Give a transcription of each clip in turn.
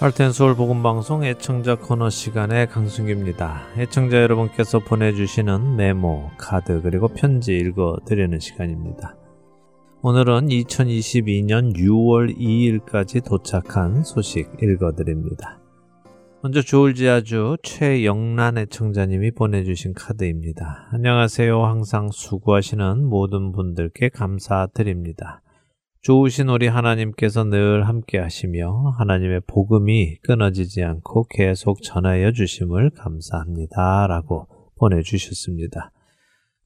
할텐서울 복음방송 애청자 코너 시간의 강승규입니다. 애청자 여러분께서 보내주시는 메모, 카드, 그리고 편지 읽어드리는 시간입니다. 오늘은 2022년 6월 2일까지 도착한 소식 읽어드립니다. 먼저 조울지아주 최영란 애청자님이 보내주신 카드입니다. 안녕하세요. 항상 수고하시는 모든 분들께 감사드립니다. 좋으신 우리 하나님께서 늘 함께 하시며 하나님의 복음이 끊어지지 않고 계속 전하여 주심을 감사합니다. 라고 보내주셨습니다.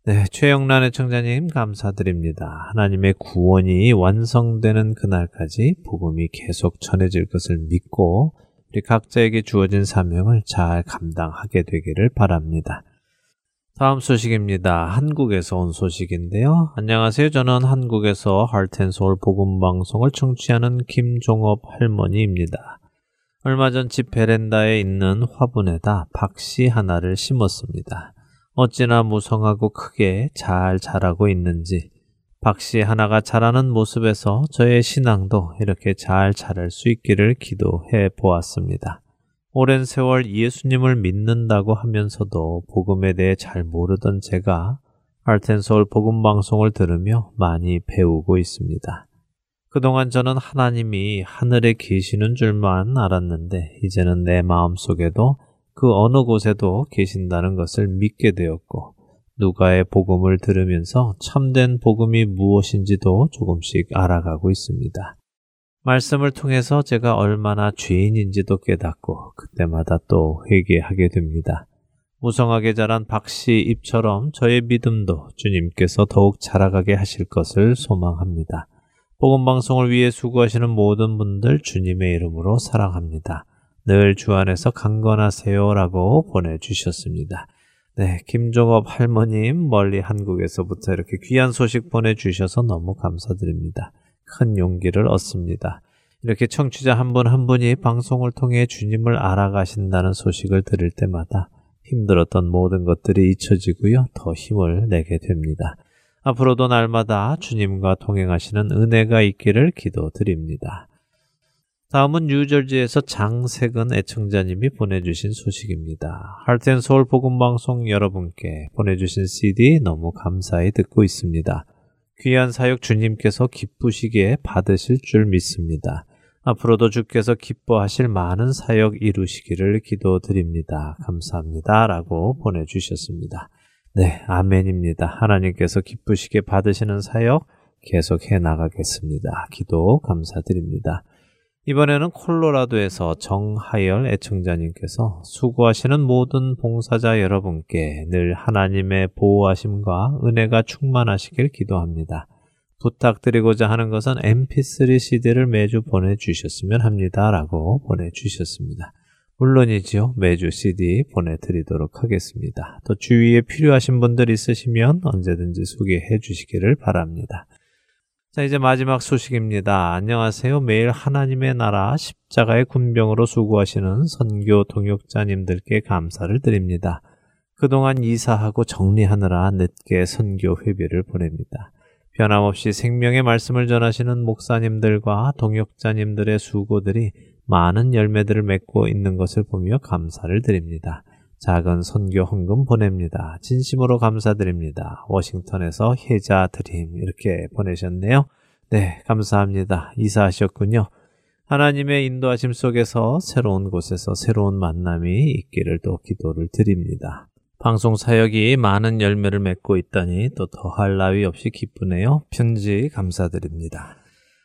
네, 최영란 의 청자님 감사드립니다. 하나님의 구원이 완성되는 그날까지 복음이 계속 전해질 것을 믿고 우리 각자에게 주어진 사명을 잘 감당하게 되기를 바랍니다. 다음 소식입니다. 한국에서 온 소식인데요. 안녕하세요. 저는 한국에서 할텐솔 복음 방송을 청취하는 김종업 할머니입니다. 얼마 전 집 베란다에 있는 화분에다 박씨 하나를 심었습니다. 어찌나 무성하고 크게 잘 자라고 있는지 박씨 하나가 자라는 모습에서 저의 신앙도 이렇게 잘 자랄 수 있기를 기도해 보았습니다. 오랜 세월 예수님을 믿는다고 하면서도 복음에 대해 잘 모르던 제가 알텐서울 복음 방송을 들으며 많이 배우고 있습니다. 그동안 저는 하나님이 하늘에 계시는 줄만 알았는데 이제는 내 마음속에도 그 어느 곳에도 계신다는 것을 믿게 되었고 누가의 복음을 들으면서 참된 복음이 무엇인지도 조금씩 알아가고 있습니다. 말씀을 통해서 제가 얼마나 죄인인지도 깨닫고 그때마다 또 회개하게 됩니다. 무성하게 자란 박씨 입처럼 저의 믿음도 주님께서 더욱 자라가게 하실 것을 소망합니다. 복음 방송을 위해 수고하시는 모든 분들 주님의 이름으로 사랑합니다. 늘 주 안에서 강건하세요라고 보내주셨습니다. 네, 김종업 할머님 멀리 한국에서부터 이렇게 귀한 소식 보내주셔서 너무 감사드립니다. 큰 용기를 얻습니다. 이렇게 청취자 한 분한 한 분이 방송을 통해 주님을 알아가신다는 소식을 들을 때마다 힘들었던 모든 것들이 잊혀지고요. 더 힘을 내게 됩니다. 앞으로도 날마다 주님과 동행하시는 은혜가 있기를 기도드립니다. 다음은 뉴저지에서 장세근 애청자님이 보내주신 소식입니다. 할텐 서울 복음방송 여러분께 보내주신 CD 너무 감사히 듣고 있습니다. 귀한 사역 주님께서 기쁘시게 받으실 줄 믿습니다. 앞으로도 주께서 기뻐하실 많은 사역 이루시기를 기도드립니다. 감사합니다. 라고 보내주셨습니다. 네, 아멘입니다. 하나님께서 기쁘시게 받으시는 사역 계속 해 나가겠습니다. 기도 감사드립니다. 이번에는 콜로라도에서 정하열 애청자님께서 수고하시는 모든 봉사자 여러분께 늘 하나님의 보호하심과 은혜가 충만하시길 기도합니다. 부탁드리고자 하는 것은 mp3 CD를 매주 보내주셨으면 합니다. 라고 보내주셨습니다. 물론이지요. 매주 CD 보내드리도록 하겠습니다. 또 주위에 필요하신 분들 있으시면 언제든지 소개해 주시기를 바랍니다. 자, 이제 마지막 소식입니다. 안녕하세요. 매일 하나님의 나라 십자가의 군병으로 수고하시는 선교 동역자님들께 감사를 드립니다. 그동안 이사하고 정리하느라 늦게 선교 회비를 보냅니다. 변함없이 생명의 말씀을 전하시는 목사님들과 동역자님들의 수고들이 많은 열매들을 맺고 있는 것을 보며 감사를 드립니다. 작은 선교 헌금 보냅니다. 진심으로 감사드립니다. 워싱턴에서 혜자 드림 이렇게 보내셨네요. 네, 감사합니다. 이사하셨군요. 하나님의 인도하심 속에서 새로운 곳에서 새로운 만남이 있기를 또 기도를 드립니다. 방송 사역이 많은 열매를 맺고 있다니 또 더할 나위 없이 기쁘네요. 편지 감사드립니다.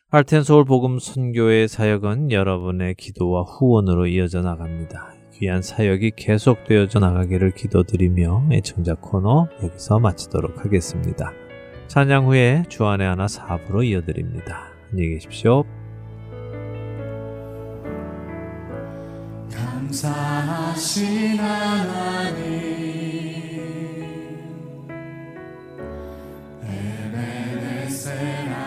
알텐서울 복음 선교의 사역은 여러분의 기도와 후원으로 이어져 나갑니다. 귀한 사역이 계속되어져 나가기를 기도드리며 애청자 코너 여기서 마치도록 하겠습니다. 찬양 후에 주안의 하나 사부로 이어드립니다. 안녕히 계십시오. 감사하신 하나님 에베네셀 하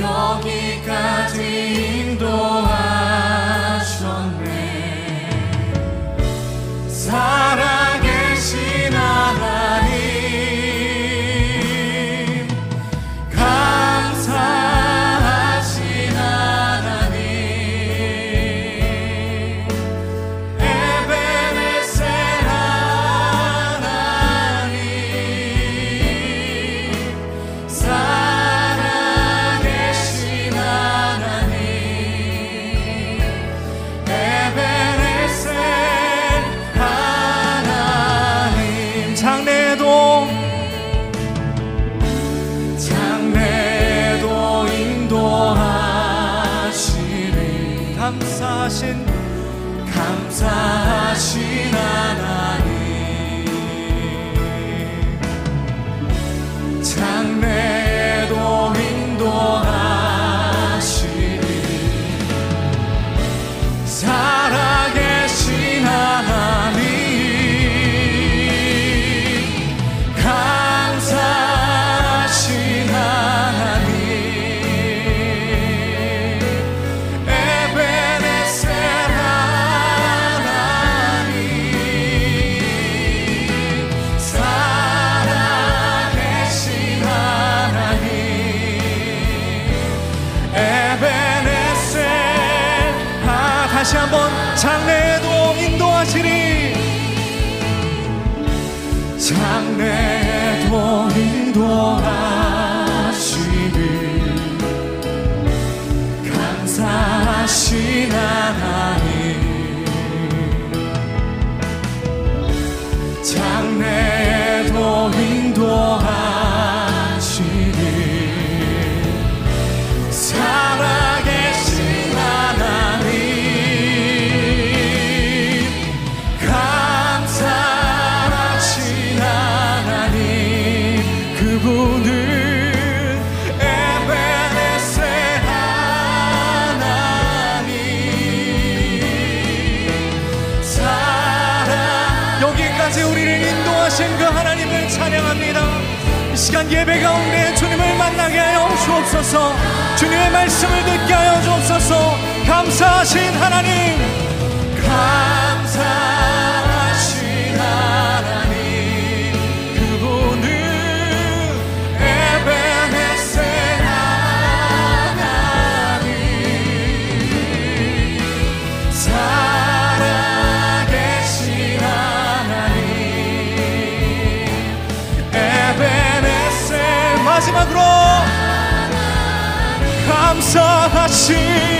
여기까지 인도하셨네. 사랑 예배 가운데 주님을 만나게 하여 주옵소서. 주님의 말씀을 듣게 하여 주옵소서. 감사하신 하나님. 감사 감사하신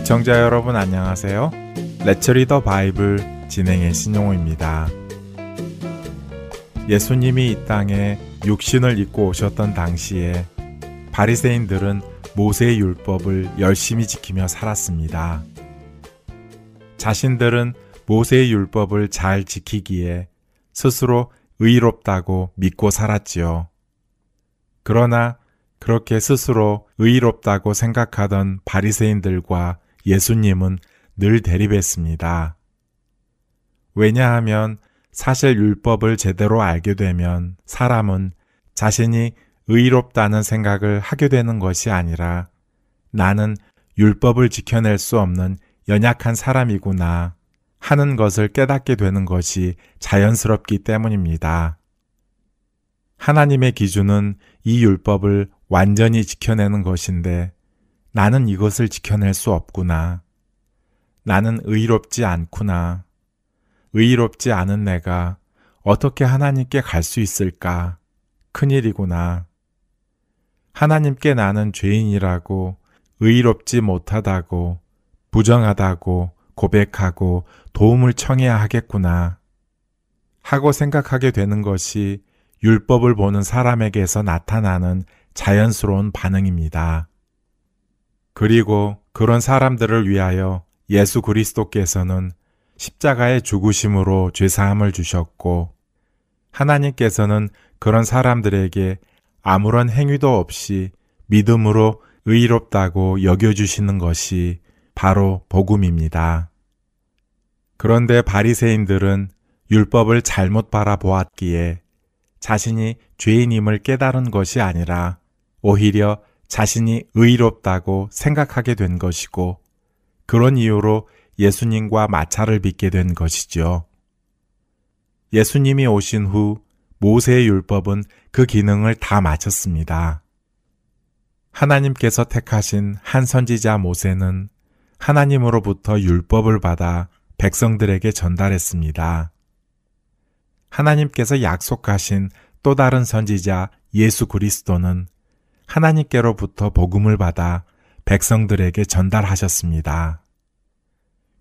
애청자 여러분 안녕하세요. 레처리더 바이블 진행의 신용호입니다. 예수님이 이 땅에 육신을 입고 오셨던 당시에 바리새인들은 모세의 율법을 열심히 지키며 살았습니다. 자신들은 모세의 율법을 잘 지키기에 스스로 의롭다고 믿고 살았지요. 그러나 그렇게 스스로 의롭다고 생각하던 바리새인들과 예수님은 늘 대립했습니다. 왜냐하면 사실 율법을 제대로 알게 되면 사람은 자신이 의롭다는 생각을 하게 되는 것이 아니라 나는 율법을 지켜낼 수 없는 연약한 사람이구나 하는 것을 깨닫게 되는 것이 자연스럽기 때문입니다. 하나님의 기준은 이 율법을 완전히 지켜내는 것인데 나는 이것을 지켜낼 수 없구나. 나는 의롭지 않구나. 의롭지 않은 내가 어떻게 하나님께 갈 수 있을까? 큰일이구나. 하나님께 나는 죄인이라고 의롭지 못하다고 부정하다고 고백하고 도움을 청해야 하겠구나. 하고 생각하게 되는 것이 율법을 보는 사람에게서 나타나는 자연스러운 반응입니다. 그리고 그런 사람들을 위하여 예수 그리스도께서는 십자가의 죽으심으로 죄사함을 주셨고 하나님께서는 그런 사람들에게 아무런 행위도 없이 믿음으로 의롭다고 여겨주시는 것이 바로 복음입니다. 그런데 바리새인들은 율법을 잘못 바라보았기에 자신이 죄인임을 깨달은 것이 아니라 오히려 자신이 의롭다고 생각하게 된 것이고 그런 이유로 예수님과 마찰을 빚게 된 것이죠. 예수님이 오신 후 모세의 율법은 그 기능을 다 마쳤습니다. 하나님께서 택하신 한 선지자 모세는 하나님으로부터 율법을 받아 백성들에게 전달했습니다. 하나님께서 약속하신 또 다른 선지자 예수 그리스도는 하나님께로부터 복음을 받아 백성들에게 전달하셨습니다.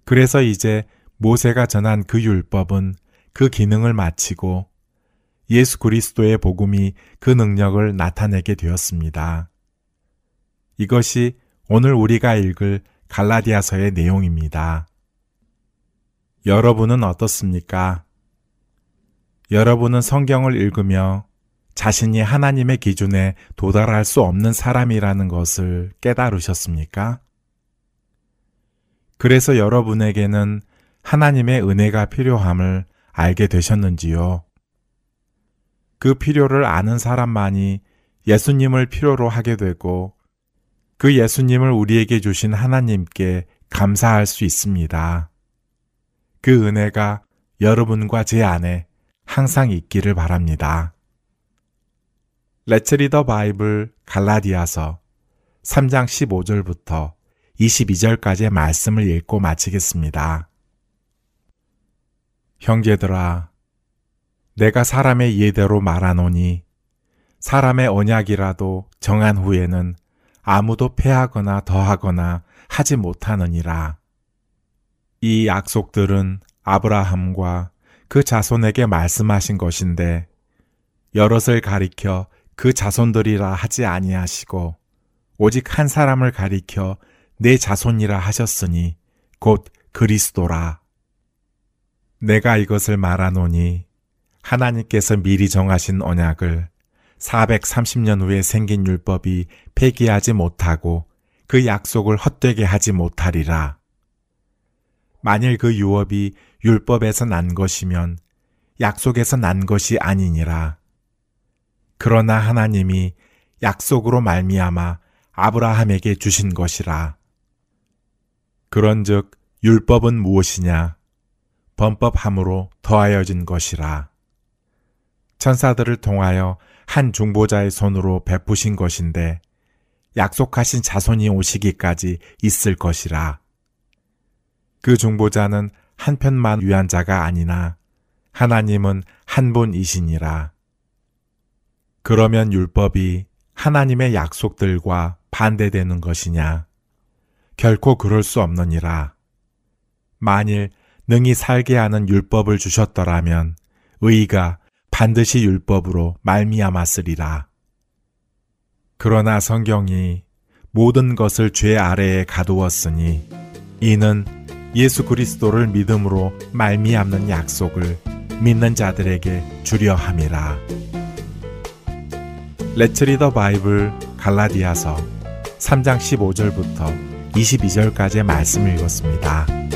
그래서 이제 모세가 전한 그 율법은 그 기능을 마치고 예수 그리스도의 복음이 그 능력을 나타내게 되었습니다. 이것이 오늘 우리가 읽을 갈라디아서의 내용입니다. 여러분은 어떻습니까? 여러분은 성경을 읽으며 자신이 하나님의 기준에 도달할 수 없는 사람이라는 것을 깨달으셨습니까? 그래서 여러분에게는 하나님의 은혜가 필요함을 알게 되셨는지요? 그 필요를 아는 사람만이 예수님을 필요로 하게 되고 그 예수님을 우리에게 주신 하나님께 감사할 수 있습니다. 그 은혜가 여러분과 제 안에 항상 있기를 바랍니다. 레츠리더 바이블 갈라디아서 3장 15절부터 22절까지의 말씀을 읽고 마치겠습니다. 형제들아, 내가 사람의 예대로 말하노니 사람의 언약이라도 정한 후에는 아무도 패하거나 더하거나 하지 못하느니라. 이 약속들은 아브라함과 그 자손에게 말씀하신 것인데 여럿을 가리켜 그 자손들이라 하지 아니하시고 오직 한 사람을 가리켜 내 자손이라 하셨으니 곧 그리스도라. 내가 이것을 말하노니 하나님께서 미리 정하신 언약을 430년 후에 생긴 율법이 폐기하지 못하고 그 약속을 헛되게 하지 못하리라. 만일 그 유업이 율법에서 난 것이면 약속에서 난 것이 아니니라. 그러나 하나님이 약속으로 말미암아 아브라함에게 주신 것이라. 그런즉 율법은 무엇이냐? 범법함으로 더하여진 것이라. 천사들을 통하여 한 중보자의 손으로 베푸신 것인데 약속하신 자손이 오시기까지 있을 것이라. 그 중보자는 한편만 위한 자가 아니나 하나님은 한 분이시니라. 그러면 율법이 하나님의 약속들과 반대되는 것이냐? 결코 그럴 수 없느니라. 만일 능히 살게 하는 율법을 주셨더라면 의가 반드시 율법으로 말미암았으리라. 그러나 성경이 모든 것을 죄 아래에 가두었으니 이는 예수 그리스도를 믿음으로 말미암는 약속을 믿는 자들에게 주려 함이라. 레츠 리더 바이블 갈라디아서 3장 15절부터 22절까지의 말씀을 읽었습니다.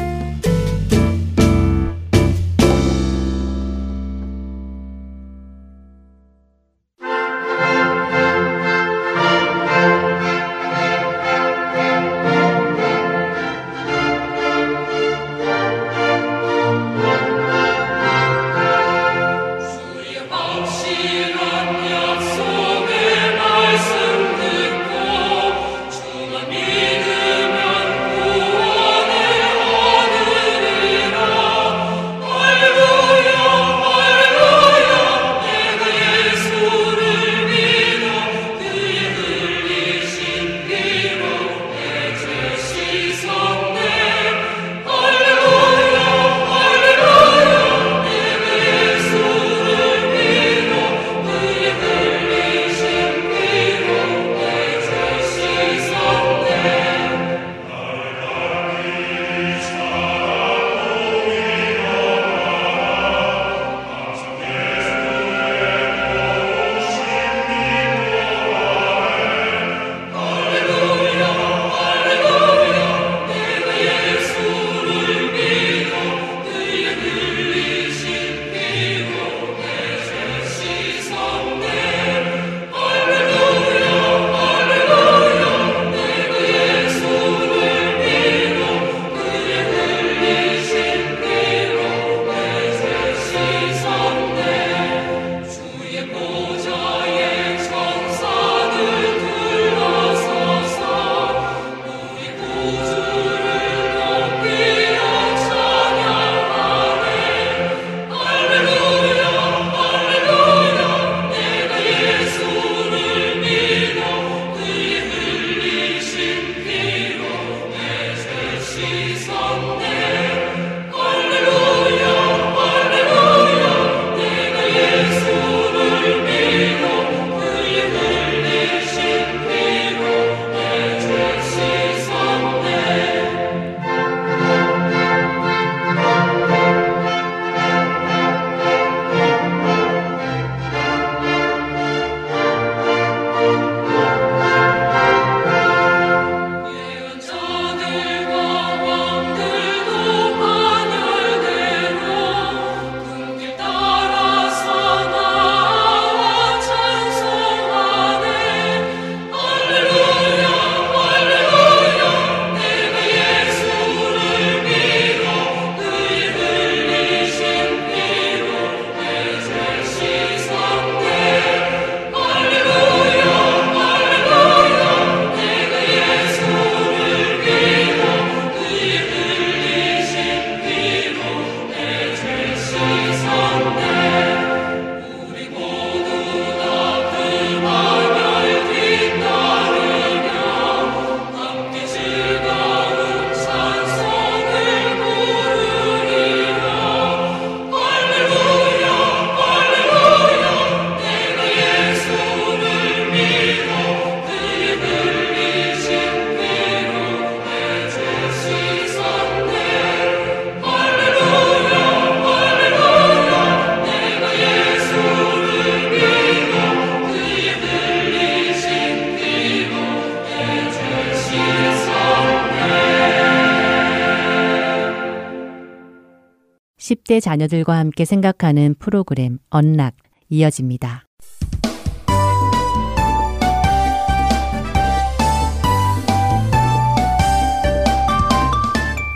때 자녀들과 함께 생각하는 프로그램 언락 이어집니다.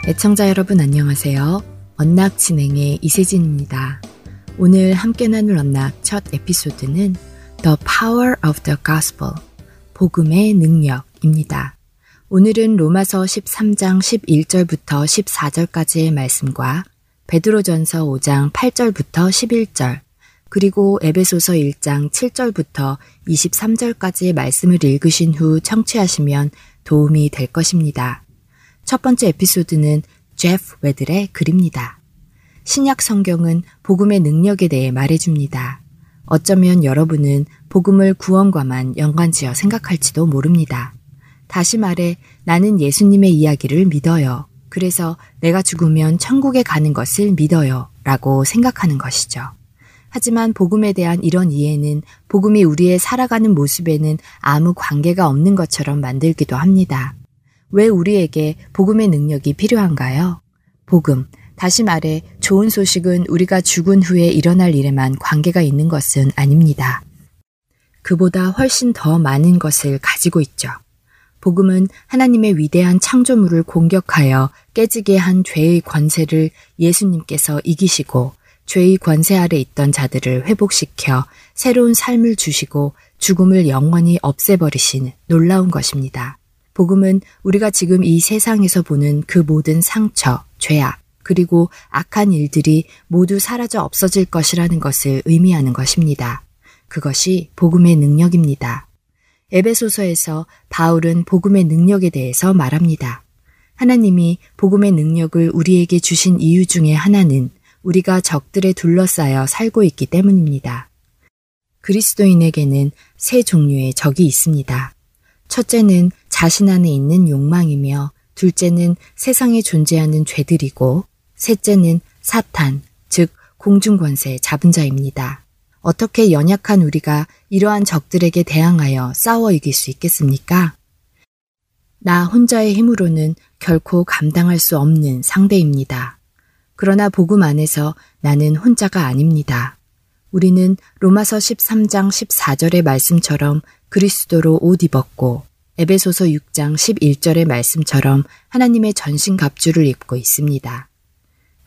애청자 여러분 안녕하세요. 언락 진행의 이세진입니다. 오늘 함께 나눌 언락 첫 에피소드는 The Power of the Gospel, 복음의 능력입니다. 오늘은 로마서 13장 11절부터 14절까지의 말씀과 베드로전서 5장 8절부터 11절, 그리고 에베소서 1장 7절부터 23절까지의 말씀을 읽으신 후 청취하시면 도움이 될 것입니다. 첫 번째 에피소드는 제프 웨들의 글입니다. 신약 성경은 복음의 능력에 대해 말해줍니다. 어쩌면 여러분은 복음을 구원과만 연관지어 생각할지도 모릅니다. 다시 말해 나는 예수님의 이야기를 믿어요. 그래서 내가 죽으면 천국에 가는 것을 믿어요. 라고 생각하는 것이죠. 하지만 복음에 대한 이런 이해는 복음이 우리의 살아가는 모습에는 아무 관계가 없는 것처럼 만들기도 합니다. 왜 우리에게 복음의 능력이 필요한가요? 복음, 다시 말해 좋은 소식은 우리가 죽은 후에 일어날 일에만 관계가 있는 것은 아닙니다. 그보다 훨씬 더 많은 것을 가지고 있죠. 복음은 하나님의 위대한 창조물을 공격하여 깨지게 한 죄의 권세를 예수님께서 이기시고 죄의 권세 아래 있던 자들을 회복시켜 새로운 삶을 주시고 죽음을 영원히 없애버리신 놀라운 것입니다. 복음은 우리가 지금 이 세상에서 보는 그 모든 상처, 죄악, 그리고 악한 일들이 모두 사라져 없어질 것이라는 것을 의미하는 것입니다. 그것이 복음의 능력입니다. 에베소서에서 바울은 복음의 능력에 대해서 말합니다. 하나님이 복음의 능력을 우리에게 주신 이유 중에 하나는 우리가 적들에 둘러싸여 살고 있기 때문입니다. 그리스도인에게는 세 종류의 적이 있습니다. 첫째는 자신 안에 있는 욕망이며 둘째는 세상에 존재하는 죄들이고 셋째는 사탄, 즉 공중권세 잡은 자입니다. 어떻게 연약한 우리가 이러한 적들에게 대항하여 싸워 이길 수 있겠습니까? 나 혼자의 힘으로는 결코 감당할 수 없는 상대입니다. 그러나 복음 안에서 나는 혼자가 아닙니다. 우리는 로마서 13장 14절의 말씀처럼 그리스도로 옷 입었고 에베소서 6장 11절의 말씀처럼 하나님의 전신 갑주를 입고 있습니다.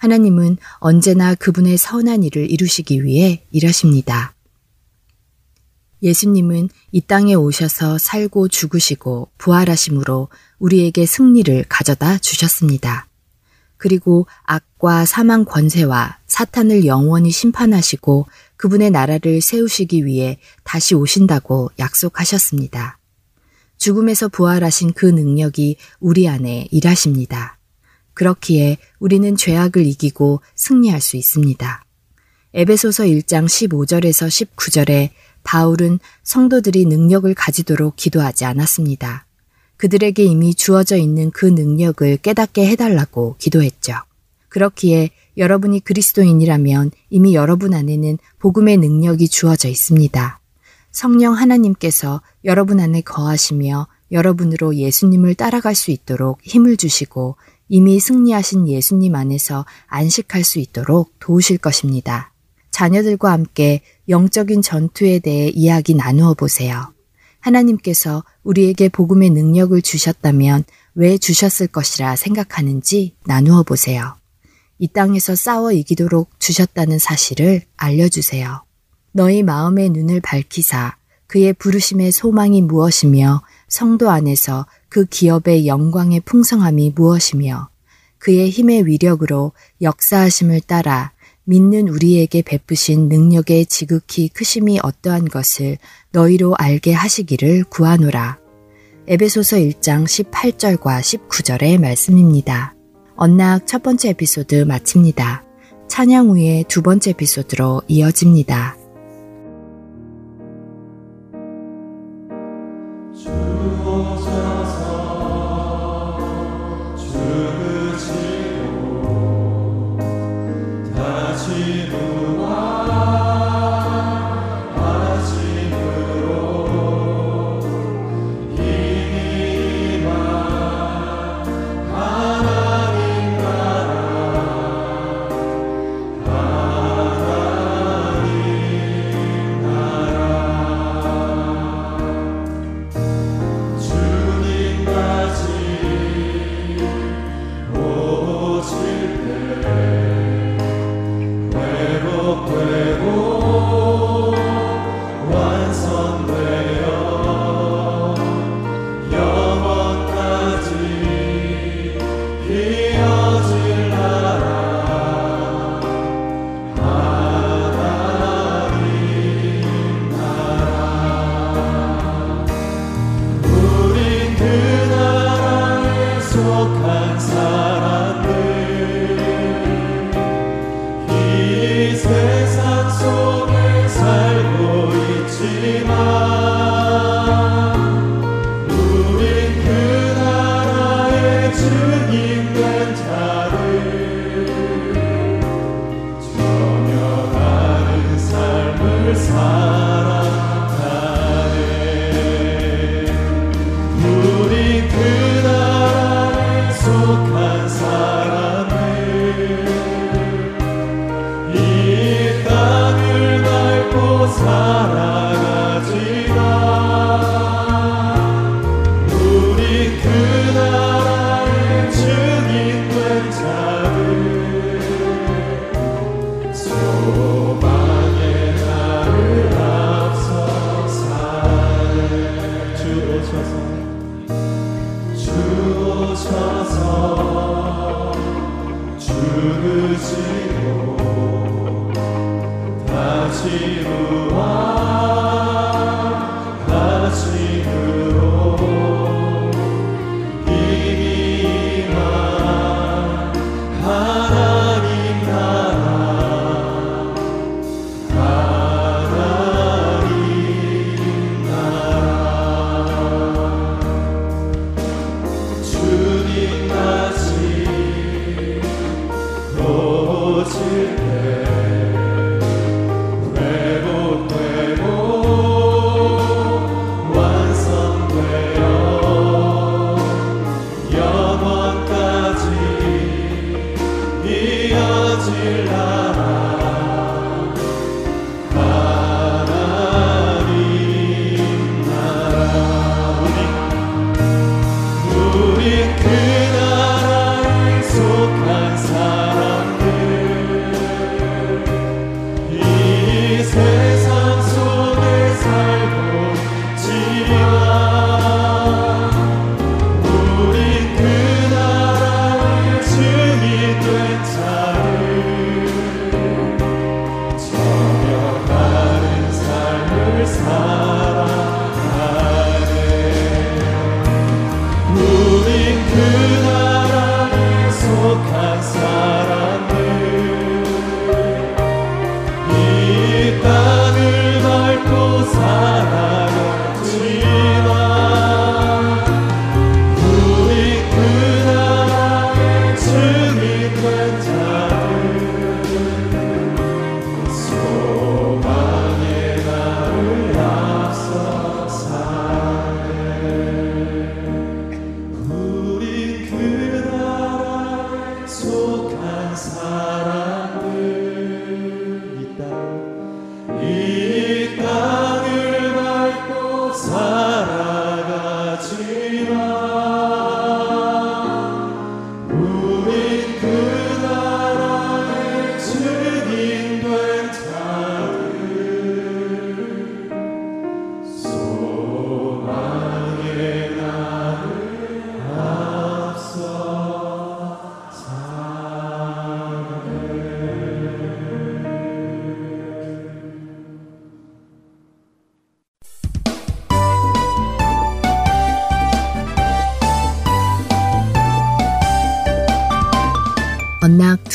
하나님은 언제나 그분의 선한 일을 이루시기 위해 일하십니다. 예수님은 이 땅에 오셔서 살고 죽으시고 부활하심으로 우리에게 승리를 가져다 주셨습니다. 그리고 악과 사망 권세와 사탄을 영원히 심판하시고 그분의 나라를 세우시기 위해 다시 오신다고 약속하셨습니다. 죽음에서 부활하신 그 능력이 우리 안에 일하십니다. 그렇기에 우리는 죄악을 이기고 승리할 수 있습니다. 에베소서 1장 15절에서 19절에 바울은 성도들이 능력을 가지도록 기도하지 않았습니다. 그들에게 이미 주어져 있는 그 능력을 깨닫게 해달라고 기도했죠. 그렇기에 여러분이 그리스도인이라면 이미 여러분 안에는 복음의 능력이 주어져 있습니다. 성령 하나님께서 여러분 안에 거하시며 여러분으로 예수님을 따라갈 수 있도록 힘을 주시고 이미 승리하신 예수님 안에서 안식할 수 있도록 도우실 것입니다. 자녀들과 함께 영적인 전투에 대해 이야기 나누어 보세요. 하나님께서 우리에게 복음의 능력을 주셨다면 왜 주셨을 것이라 생각하는지 나누어 보세요. 이 땅에서 싸워 이기도록 주셨다는 사실을 알려주세요. 너희 마음의 눈을 밝히사 그의 부르심의 소망이 무엇이며 성도 안에서 그 기업의 영광의 풍성함이 무엇이며 그의 힘의 위력으로 역사하심을 따라 믿는 우리에게 베푸신 능력의 지극히 크심이 어떠한 것을 너희로 알게 하시기를 구하노라. 에베소서 1장 18절과 19절의 말씀입니다. 언락 첫 번째 에피소드 마칩니다. 찬양 후에 두 번째 에피소드로 이어집니다.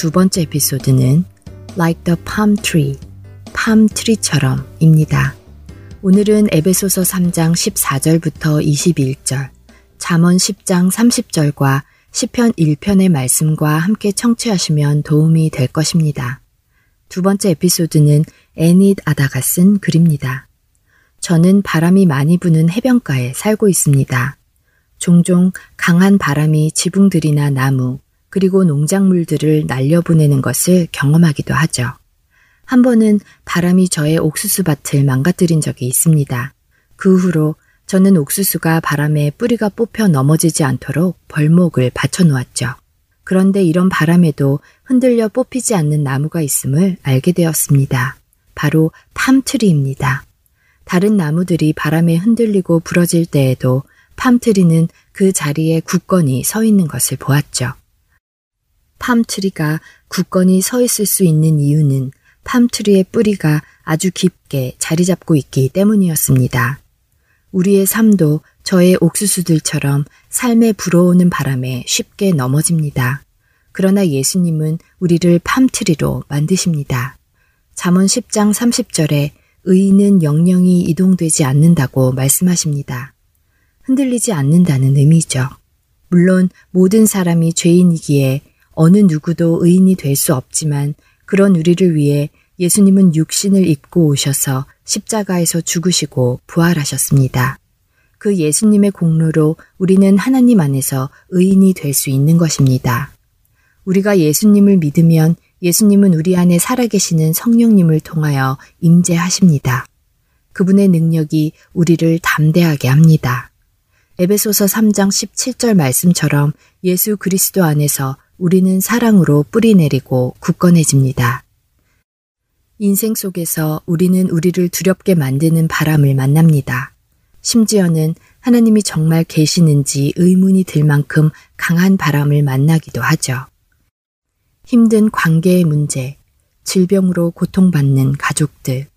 두 번째 에피소드는 Like the Palm Tree, 팜트리처럼 입니다. 오늘은 에베소서 3장 14절부터 21절, 잠언 10장 30절과 시편 1편의 말씀과 함께 청취하시면 도움이 될 것입니다. 두 번째 에피소드는 애닛 아다가 쓴 글입니다. 저는 바람이 많이 부는 해변가에 살고 있습니다. 종종 강한 바람이 지붕들이나 나무, 그리고 농작물들을 날려보내는 것을 경험하기도 하죠. 한 번은 바람이 저의 옥수수 밭을 망가뜨린 적이 있습니다. 그 후로 저는 옥수수가 바람에 뿌리가 뽑혀 넘어지지 않도록 벌목을 받쳐 놓았죠. 그런데 이런 바람에도 흔들려 뽑히지 않는 나무가 있음을 알게 되었습니다. 바로 팜트리입니다. 다른 나무들이 바람에 흔들리고 부러질 때에도 팜트리는 그 자리에 굳건히 서 있는 것을 보았죠. 팜트리가 굳건히 서 있을 수 있는 이유는 팜트리의 뿌리가 아주 깊게 자리 잡고 있기 때문이었습니다. 우리의 삶도 저의 옥수수들처럼 삶에 불어오는 바람에 쉽게 넘어집니다. 그러나 예수님은 우리를 팜트리로 만드십니다. 잠언 10장 30절에 의인은 영영이 이동되지 않는다고 말씀하십니다. 흔들리지 않는다는 의미죠. 물론 모든 사람이 죄인이기에 어느 누구도 의인이 될 수 없지만 그런 우리를 위해 예수님은 육신을 입고 오셔서 십자가에서 죽으시고 부활하셨습니다. 그 예수님의 공로로 우리는 하나님 안에서 의인이 될 수 있는 것입니다. 우리가 예수님을 믿으면 예수님은 우리 안에 살아계시는 성령님을 통하여 임재하십니다. 그분의 능력이 우리를 담대하게 합니다. 에베소서 3장 17절 말씀처럼 예수 그리스도 안에서 우리는 사랑으로 뿌리 내리고 굳건해집니다. 인생 속에서 우리는 우리를 두렵게 만드는 바람을 만납니다. 심지어는 하나님이 정말 계시는지 의문이 들 만큼 강한 바람을 만나기도 하죠. 힘든 관계의 문제, 질병으로 고통받는 가족들,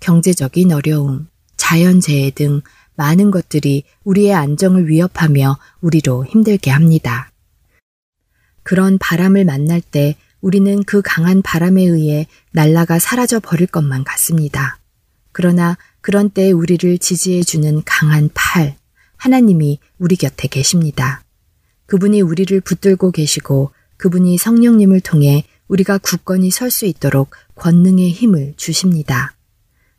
경제적인 어려움, 자연재해 등 많은 것들이 우리의 안정을 위협하며 우리로 힘들게 합니다. 그런 바람을 만날 때 우리는 그 강한 바람에 의해 날라가 사라져 버릴 것만 같습니다. 그러나 그런 때 우리를 지지해주는 강한 팔, 하나님이 우리 곁에 계십니다. 그분이 우리를 붙들고 계시고 그분이 성령님을 통해 우리가 굳건히 설 수 있도록 권능의 힘을 주십니다.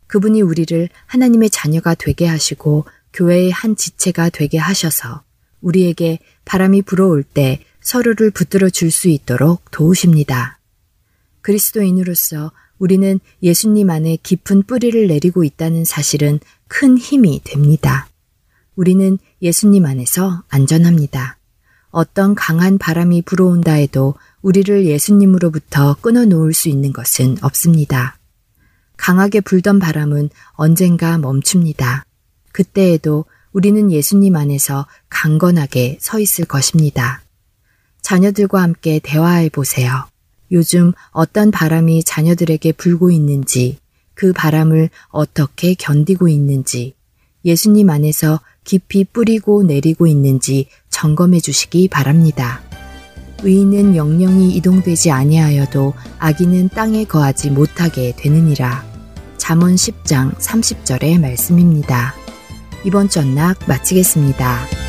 그분이 우리를 하나님의 자녀가 되게 하시고 교회의 한 지체가 되게 하셔서 우리에게 바람이 불어올 때 서로를 붙들어 줄 수 있도록 도우십니다. 그리스도인으로서 우리는 예수님 안에 깊은 뿌리를 내리고 있다는 사실은 큰 힘이 됩니다. 우리는 예수님 안에서 안전합니다. 어떤 강한 바람이 불어온다 해도 우리를 예수님으로부터 끊어 놓을 수 있는 것은 없습니다. 강하게 불던 바람은 언젠가 멈춥니다. 그때에도 우리는 예수님 안에서 강건하게 서 있을 것입니다. 자녀들과 함께 대화해 보세요. 요즘 어떤 바람이 자녀들에게 불고 있는지, 그 바람을 어떻게 견디고 있는지, 예수님 안에서 깊이 뿌리고 내리고 있는지 점검해 주시기 바랍니다. 의인은 영영이 이동되지 아니하여도 악인은 땅에 거하지 못하게 되느니라. 잠언 10장 30절의 말씀입니다. 이번 전락 마치겠습니다.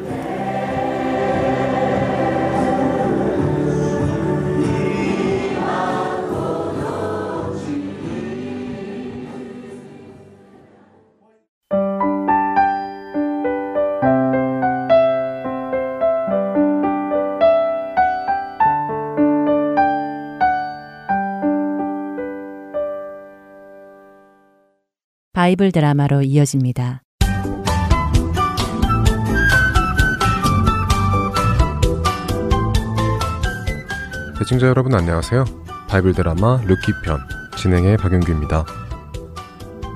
바이블 드라마로 이어집니다. 애청자 여러분 안녕하세요. 바이블 드라마 룻기 편 진행의 박윤규입니다.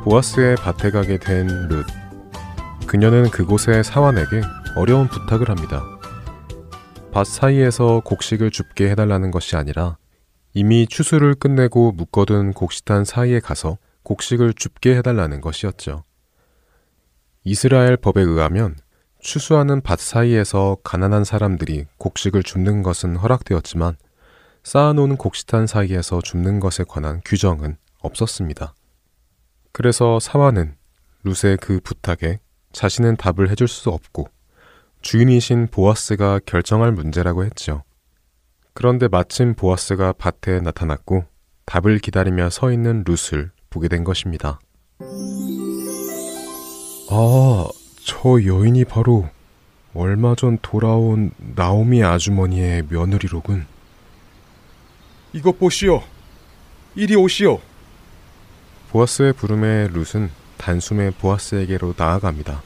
보아스의 밭에 가게 된 룻. 그녀는 그곳의 사환에게 어려운 부탁을 합니다. 밭 사이에서 곡식을 줍게 해달라는 것이 아니라 이미 추수를 끝내고 묶어둔 곡식단 사이에 가서 곡식을 줍게 해달라는 것이었죠. 이스라엘 법에 의하면 추수하는 밭 사이에서 가난한 사람들이 곡식을 줍는 것은 허락되었지만 쌓아놓은 곡식탄 사이에서 줍는 것에 관한 규정은 없었습니다. 그래서 사화는 룻의 그 부탁에 자신은 답을 해줄 수 없고 주인이신 보아스가 결정할 문제라고 했죠. 그런데 마침 보아스가 밭에 나타났고 답을 기다리며 서 있는 룻을 보게 된 것입니다. 아, 저 여인이 바로 얼마 전 돌아온 나오미 아주머니의 며느리로군. 이것 보시오. 이리 오시오. 보아스의 부름에 룻은 단숨에 보아스에게로 나아갑니다.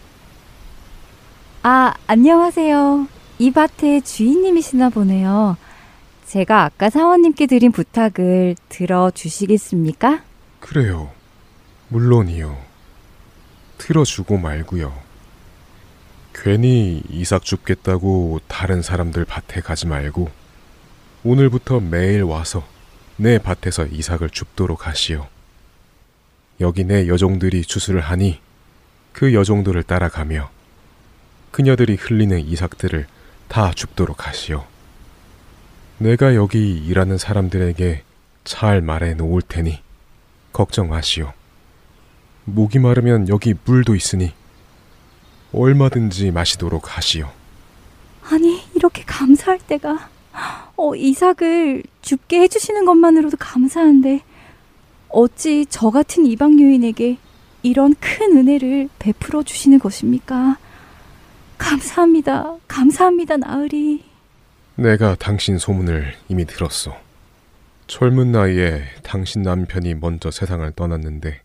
아, 안녕하세요. 이 밭의 주인님이시나 보네요. 제가 아까 사원님께 드린 부탁을 들어주시겠습니까? 그래요. 물론이요. 틀어주고 말고요. 괜히 이삭 줍겠다고 다른 사람들 밭에 가지 말고 오늘부터 매일 와서 내 밭에서 이삭을 줍도록 하시오. 여기 내 여종들이 주수를 하니 그 여종들을 따라가며 그녀들이 흘리는 이삭들을 다 줍도록 하시오. 내가 여기 일하는 사람들에게 잘 말해 놓을 테니 걱정 마시오. 목이 마르면 여기 물도 있으니 얼마든지 마시도록 하시오. 아니, 이렇게 감사할 때가 어, 이삭을 줍게 해주시는 것만으로도 감사한데 어찌 저 같은 이방 여인에게 이런 큰 은혜를 베풀어 주시는 것입니까? 감사합니다. 감사합니다, 나으리. 내가 당신 소문을 이미 들었소. 젊은 나이에 당신 남편이 먼저 세상을 떠났는데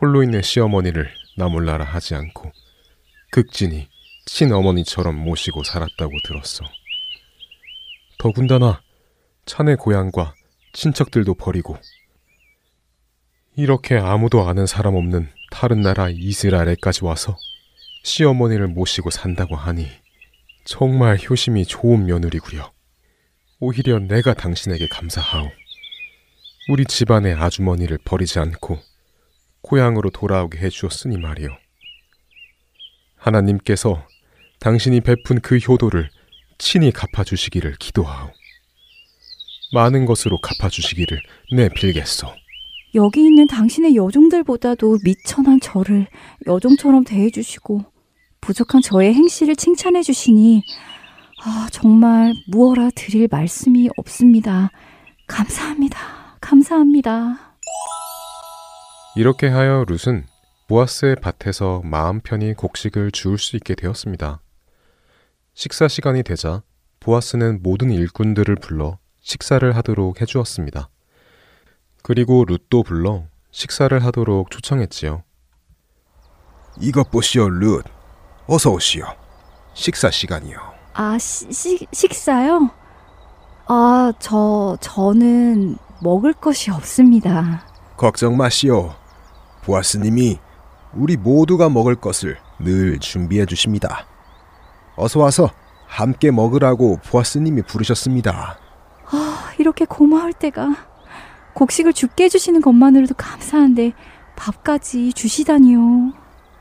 홀로 있는 시어머니를 나 몰라라 하지 않고 극진히 친어머니처럼 모시고 살았다고 들었어. 더군다나 차내 고향과 친척들도 버리고 이렇게 아무도 아는 사람 없는 다른 나라 이스라엘에까지 와서 시어머니를 모시고 산다고 하니 정말 효심이 좋은 며느리구려. 오히려 내가 당신에게 감사하오. 우리 집안의 아주머니를 버리지 않고 고향으로 돌아오게 해주었으니 말이오. 하나님께서 당신이 베푼 그 효도를 친히 갚아주시기를 기도하오. 많은 것으로 갚아주시기를 내 빌겠소. 여기 있는 당신의 여종들보다도 미천한 저를 여종처럼 대해주시고 부족한 저의 행실을 칭찬해주시니 아, 정말 무어라 드릴 말씀이 없습니다. 감사합니다. 감사합니다. 이렇게 하여 룻은 보아스의 밭에서 마음 편히 곡식을 주울 수 있게 되었습니다. 식사 시간이 되자 보아스는 모든 일꾼들을 불러 식사를 하도록 해주었습니다. 그리고 룻도 불러 식사를 하도록 초청했지요. 이것 보시오, 룻. 어서 오시오. 식사 시간이요. 아, 시, 시, 식사요? 아, 저, 저는 먹을 것이 없습니다. 걱정 마시오. 보아스님이 우리 모두가 먹을 것을 늘 준비해 주십니다. 어서 와서 함께 먹으라고 보아스님이 부르셨습니다. 아, 이렇게 고마울 때가 곡식을 죽게 해주시는 것만으로도 감사한데 밥까지 주시다니요.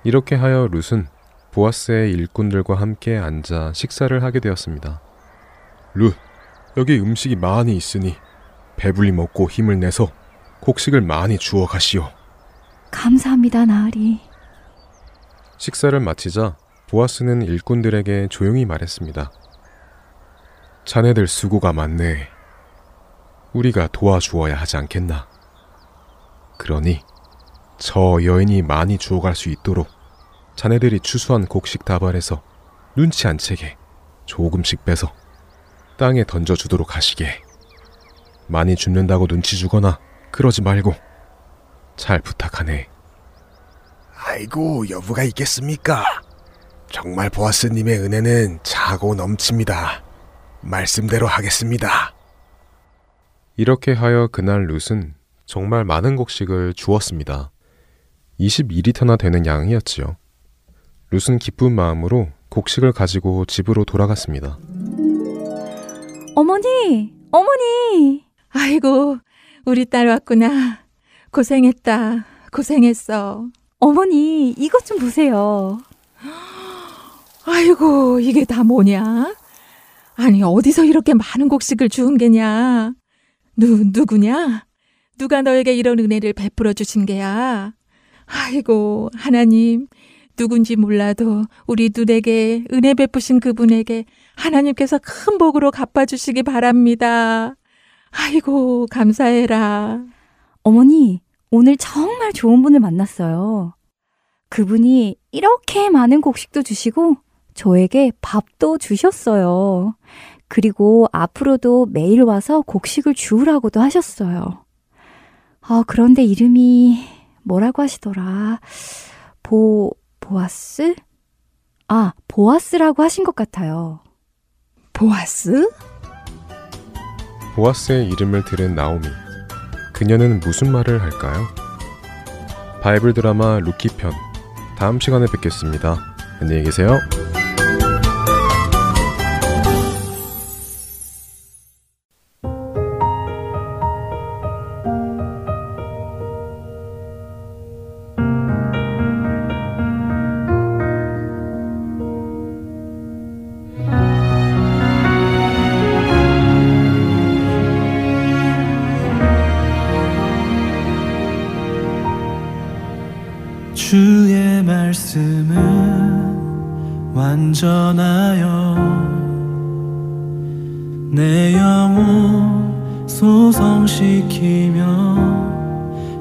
이렇게 하여 룻은 보아스의 일꾼들과 함께 앉아 식사를 하게 되었습니다. 룻, 여기 음식이 많이 있으니 배불리 먹고 힘을 내서 곡식을 많이 주워 가시오. 감사합니다, 나으리. 식사를 마치자 보아스는 일꾼들에게 조용히 말했습니다. 자네들 수고가 많네. 우리가 도와주어야 하지 않겠나? 그러니 저 여인이 많이 주워갈 수 있도록 자네들이 추수한 곡식 다발에서 눈치 안 채게 조금씩 빼서 땅에 던져주도록 하시게. 많이 줍는다고 눈치 주거나 그러지 말고 잘 부탁하네. 아이고, 여부가 있겠습니까? 정말 보아스님의 은혜는 차고 넘칩니다. 말씀대로 하겠습니다. 이렇게 하여 그날 룻은 정말 많은 곡식을 주었습니다. 22리터나 되는 양이었지요. 룻은 기쁜 마음으로 곡식을 가지고 집으로 돌아갔습니다. 어머니, 어머니. 아이고, 우리 딸 왔구나. 고생했다. 고생했어. 어머니, 이것 좀 보세요. 아이고, 이게 다 뭐냐? 아니, 어디서 이렇게 많은 곡식을 주운 게냐? 누, 누구냐? 누가 너에게 이런 은혜를 베풀어 주신 게야? 아이고, 하나님, 누군지 몰라도 우리 눈에게 은혜 베푸신 그분에게 하나님께서 큰 복으로 갚아주시기 바랍니다. 아이고, 감사해라. 어머니, 오늘 정말 좋은 분을 만났어요. 그분이 이렇게 많은 곡식도 주시고 저에게 밥도 주셨어요. 그리고 앞으로도 매일 와서 곡식을 주우라고도 하셨어요. 아, 그런데 이름이 뭐라고 하시더라? 보, 보아스? 아, 보아스라고 하신 것 같아요. 보아스? 보아스의 이름을 들은 나오미. 그녀는 무슨 말을 할까요? 바이블 드라마 룻기 편. 다음 시간에 뵙겠습니다. 안녕히 계세요. 주의 말씀은 완전하여 내 영혼 소성시키며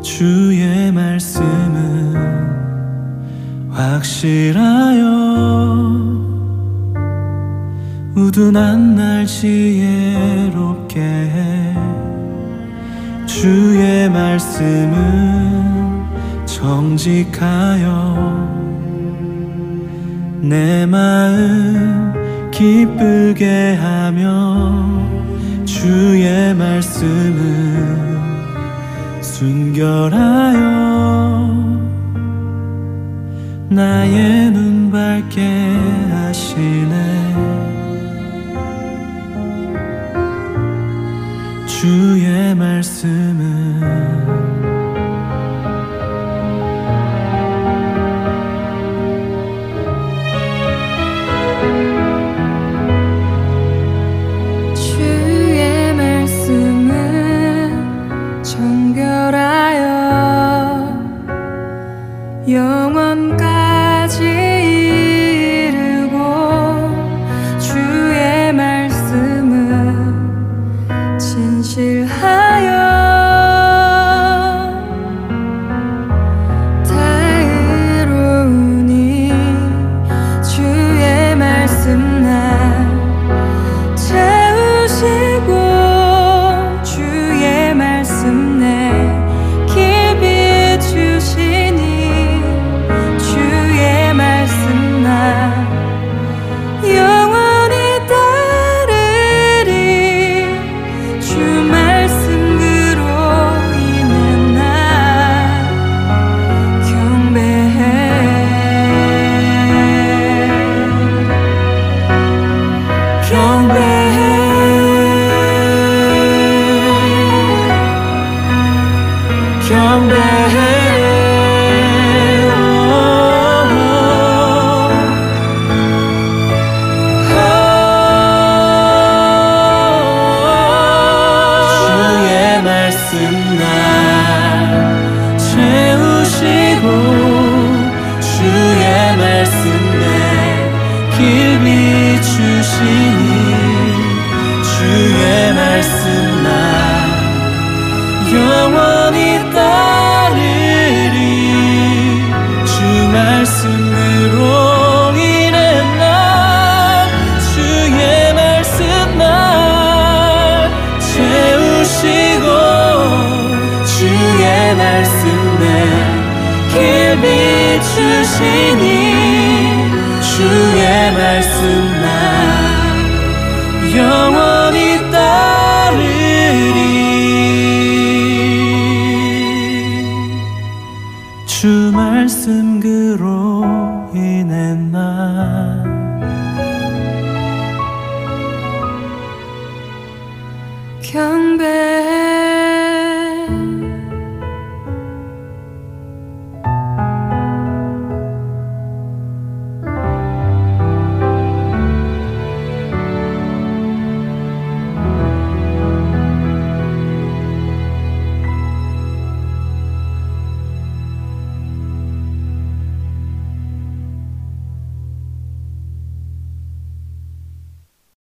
주의 말씀은 확실하여 우둔한 날 지혜롭게 해. 주의 말씀은 정직하여 내 마음 기쁘게 하며 주의 말씀은 순결하여 나의 눈 밝게 하시네. 주의 말씀은 영원까지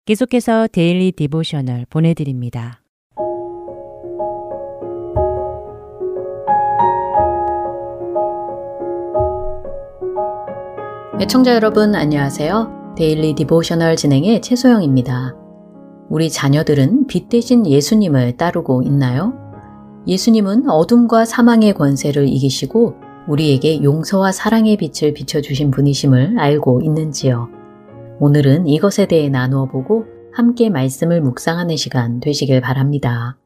계속해서 Daily Devotional 보내드립니다. 애청자 여러분 안녕하세요. Daily Devotional 진행의 최소영입니다. 우리 자녀들은 빛 대신 예수님을 따르고 있나요? 예수님은 어둠과 사망의 권세를 이기시고 우리에게 용서와 사랑의 빛을 비춰주신 분이심을 알고 있는지요? 오늘은 이것에 대해 나누어 보고 함께 말씀을 묵상하는 시간 되시길 바랍니다.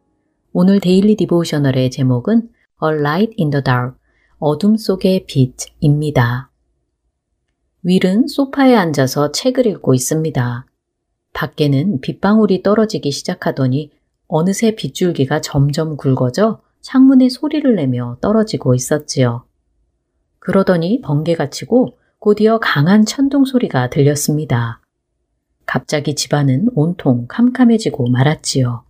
오늘 Daily Devotional의 제목은 A Light in the Dark, 어둠 속의 빛입니다. 윌은 소파에 앉아서 책을 읽고 있습니다. 밖에는 빗방울이 떨어지기 시작하더니 어느새 빗줄기가 점점 굵어져 창문에 소리를 내며 떨어지고 있었지요. 그러더니 번개가 치고 곧이어 강한 천둥 소리가 들렸습니다. 갑자기 집안은 온통 캄캄해지고 말았지요.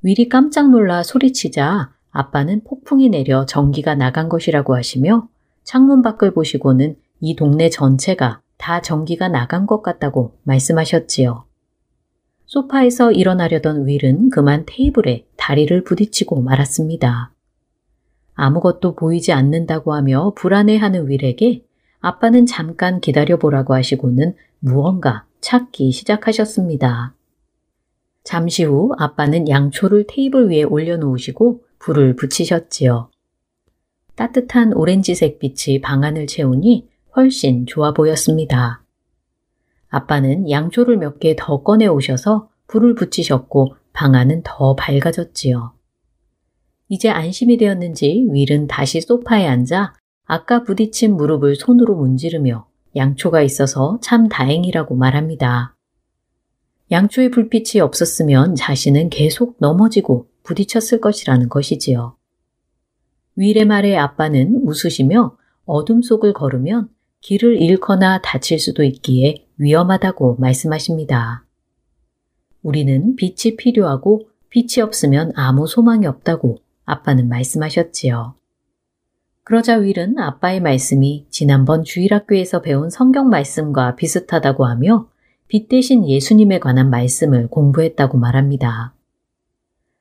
윌이 깜짝 놀라 소리치자 아빠는 폭풍이 내려 전기가 나간 것이라고 하시며 창문 밖을 보시고는 이 동네 전체가 다 전기가 나간 것 같다고 말씀하셨지요. 소파에서 일어나려던 윌은 그만 테이블에 다리를 부딪히고 말았습니다. 아무것도 보이지 않는다고 하며 불안해하는 윌에게 아빠는 잠깐 기다려보라고 하시고는 무언가 찾기 시작하셨습니다. 잠시 후 아빠는 양초를 테이블 위에 올려놓으시고 불을 붙이셨지요. 따뜻한 오렌지색 빛이 방안을 채우니 훨씬 좋아 보였습니다. 아빠는 양초를 몇 개 더 꺼내 오셔서 불을 붙이셨고 방안은 더 밝아졌지요. 이제 안심이 되었는지 윌은 다시 소파에 앉아 아까 부딪힌 무릎을 손으로 문지르며 양초가 있어서 참 다행이라고 말합니다. 양초의 불빛이 없었으면 자신은 계속 넘어지고 부딪혔을 것이라는 것이지요. 윌의 말에 아빠는 웃으시며 어둠 속을 걸으면 길을 잃거나 다칠 수도 있기에 위험하다고 말씀하십니다. 우리는 빛이 필요하고 빛이 없으면 아무 소망이 없다고 아빠는 말씀하셨지요. 그러자 윌은 아빠의 말씀이 지난번 주일학교에서 배운 성경 말씀과 비슷하다고 하며 빛 대신 예수님에 관한 말씀을 공부했다고 말합니다.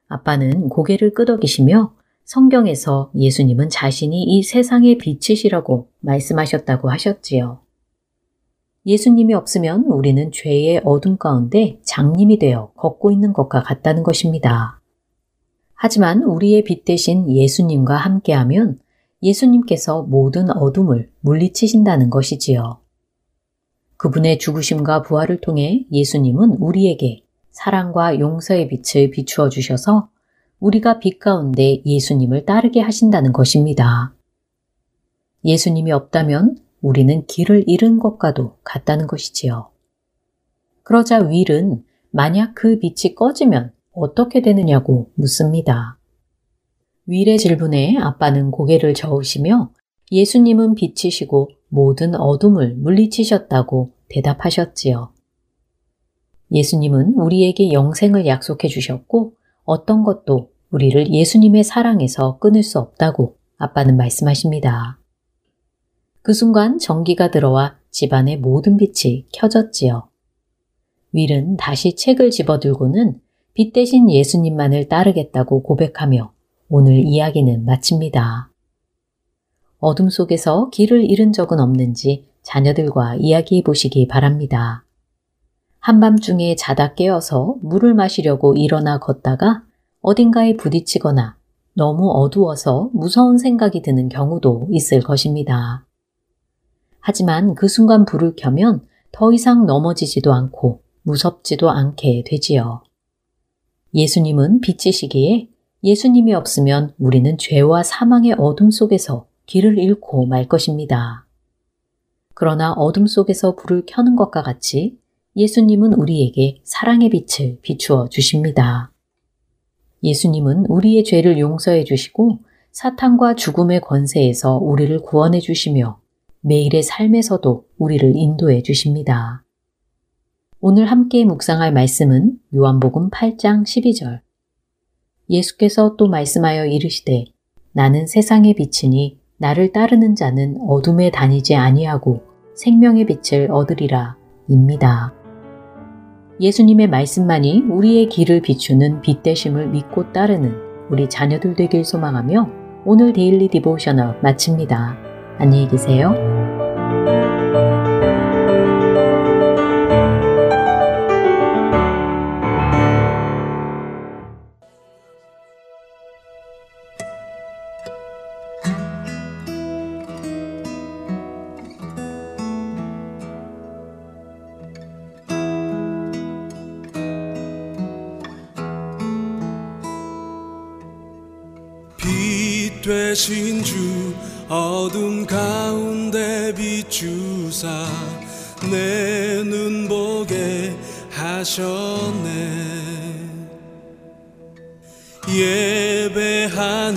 아빠는 고개를 끄덕이시며 성경에서 예수님은 자신이 이 세상의 빛이시라고 말씀하셨다고 하셨지요. 예수님이 없으면 우리는 죄의 어둠 가운데 장님이 되어 걷고 있는 것과 같다는 것입니다. 하지만 우리의 빛 대신 예수님과 함께하면 예수님께서 모든 어둠을 물리치신다는 것이지요. 그분의 죽으심과 부활을 통해 예수님은 우리에게 사랑과 용서의 빛을 비추어 주셔서 우리가 빛 가운데 예수님을 따르게 하신다는 것입니다. 예수님이 없다면 우리는 길을 잃은 것과도 같다는 것이지요. 그러자 윌은 만약 그 빛이 꺼지면 어떻게 되느냐고 묻습니다. 윌의 질문에 아빠는 고개를 저으시며 예수님은 빛이시고 모든 어둠을 물리치셨다고 대답하셨지요. 예수님은 우리에게 영생을 약속해 주셨고 어떤 것도 우리를 예수님의 사랑에서 끊을 수 없다고 아빠는 말씀하십니다. 그 순간 전기가 들어와 집안의 모든 빛이 켜졌지요. 윌은 다시 책을 집어들고는 빛 대신 예수님만을 따르겠다고 고백하며 오늘 이야기는 마칩니다. 어둠 속에서 길을 잃은 적은 없는지 자녀들과 이야기해 보시기 바랍니다. 한밤중에 자다 깨어서 물을 마시려고 일어나 걷다가 어딘가에 부딪히거나 너무 어두워서 무서운 생각이 드는 경우도 있을 것입니다. 하지만 그 순간 불을 켜면 더 이상 넘어지지도 않고 무섭지도 않게 되지요. 예수님은 빛이시기에 예수님이 없으면 우리는 죄와 사망의 어둠 속에서 길을 잃고 말 것입니다. 그러나 어둠 속에서 불을 켜는 것과 같이 예수님은 우리에게 사랑의 빛을 비추어 주십니다. 예수님은 우리의 죄를 용서해 주시고 사탄과 죽음의 권세에서 우리를 구원해 주시며 매일의 삶에서도 우리를 인도해 주십니다. 오늘 함께 묵상할 말씀은 요한복음 8장 12절. 예수께서 또 말씀하여 이르시되 나는 세상의 빛이니 나를 따르는 자는 어둠에 다니지 아니하고 생명의 빛을 얻으리라 입니다. 예수님의 말씀만이 우리의 길을 비추는 빛 되심을 믿고 따르는 우리 자녀들 되길 소망하며 오늘 Daily Devotional 마칩니다. 안녕히 계세요. 어둠 가운데 비추사 내 눈 보게 하셨네. 예배하는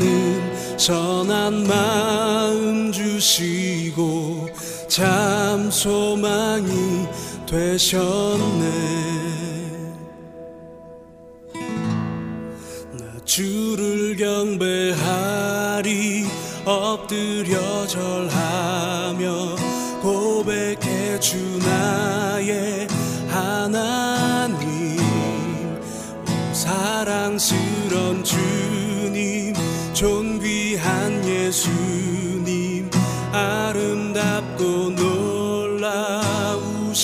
선한 마음 주시고 참 소망이 되셨네 엎드려 절하며 고백해 주 나의 하나님. 오 사랑스런 주님 존귀한 예수님 아름답고 놀라우신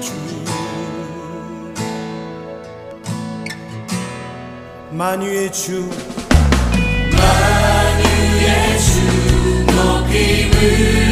주. 만유의 주 높임